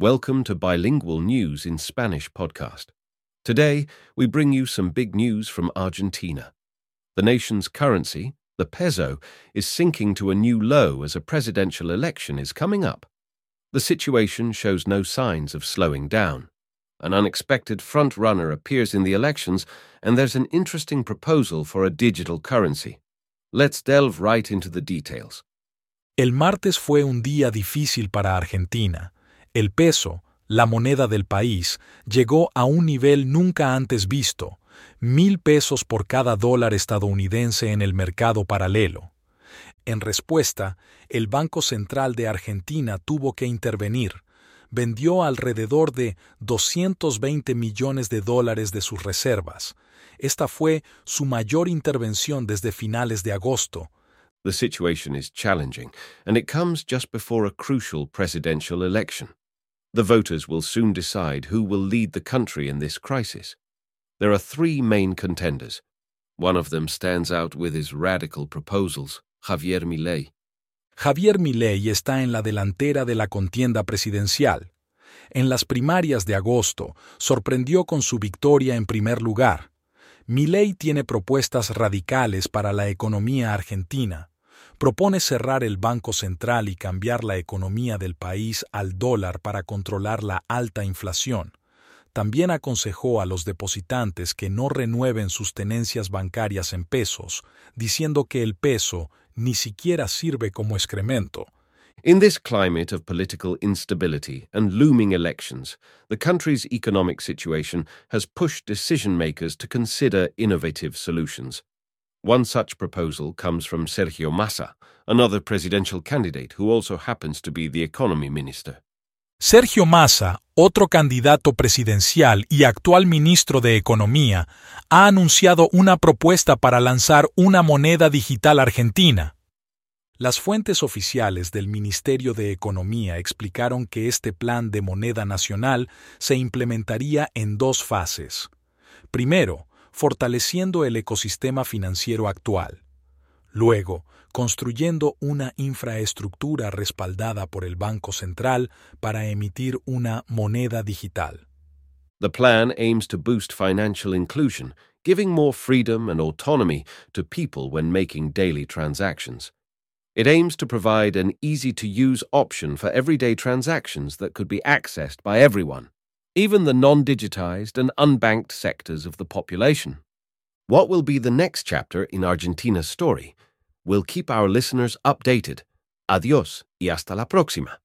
Welcome to Bilingual News in Spanish podcast. Today, we bring you some big news from Argentina. The nation's currency, the peso, is sinking to a new low as a presidential election is coming up. The situation shows no signs of slowing down. An unexpected front runner appears in the elections, and there's an interesting proposal for a digital currency. Let's delve right into the details. El martes fue un día difícil para Argentina. El peso, la moneda del país, llegó a un nivel nunca antes visto, mil pesos por cada dólar estadounidense en el mercado paralelo. En respuesta, el Banco Central de Argentina tuvo que intervenir. Vendió alrededor de 220 millones de dólares de sus reservas. Esta fue su mayor intervención desde finales de agosto. The situation is challenging, and it comes just before a crucial presidential election. The voters will soon decide who will lead the country in this crisis. There are three main contenders. One of them stands out with his radical proposals, Javier Milei. Javier Milei está en la delantera de la contienda presidencial. En las primarias de agosto, sorprendió con su victoria en primer lugar. Milei tiene propuestas radicales para la economía argentina. Propone cerrar el Banco Central y cambiar la economía del país al dólar para controlar la alta inflación. También aconsejó a los depositantes que no renueven sus tenencias bancarias en pesos, diciendo que el peso ni siquiera sirve como excremento. In this climate of political instability and looming elections, the country's economic situation has pushed decision makers to consider innovative solutions. One such proposal comes from Sergio Massa, another presidential candidate who also happens to be the economy minister. Sergio Massa, otro candidato presidencial y actual ministro de Economía, ha anunciado una propuesta para lanzar una moneda digital argentina. Las fuentes oficiales del Ministerio de Economía explicaron que este plan de moneda nacional se implementaría en dos fases. Primero, fortaleciendo el ecosistema financiero actual. Luego, construyendo una infraestructura respaldada por el Banco Central para emitir una moneda digital. The plan aims to boost financial inclusion, giving more freedom and autonomy to people when making daily transactions. It aims to provide an easy to use option for everyday transactions that could be accessed by everyone, even the non digitized and unbanked sectors of the population. What will be the next chapter in Argentina's story? We'll keep our listeners updated. Adiós y hasta la próxima.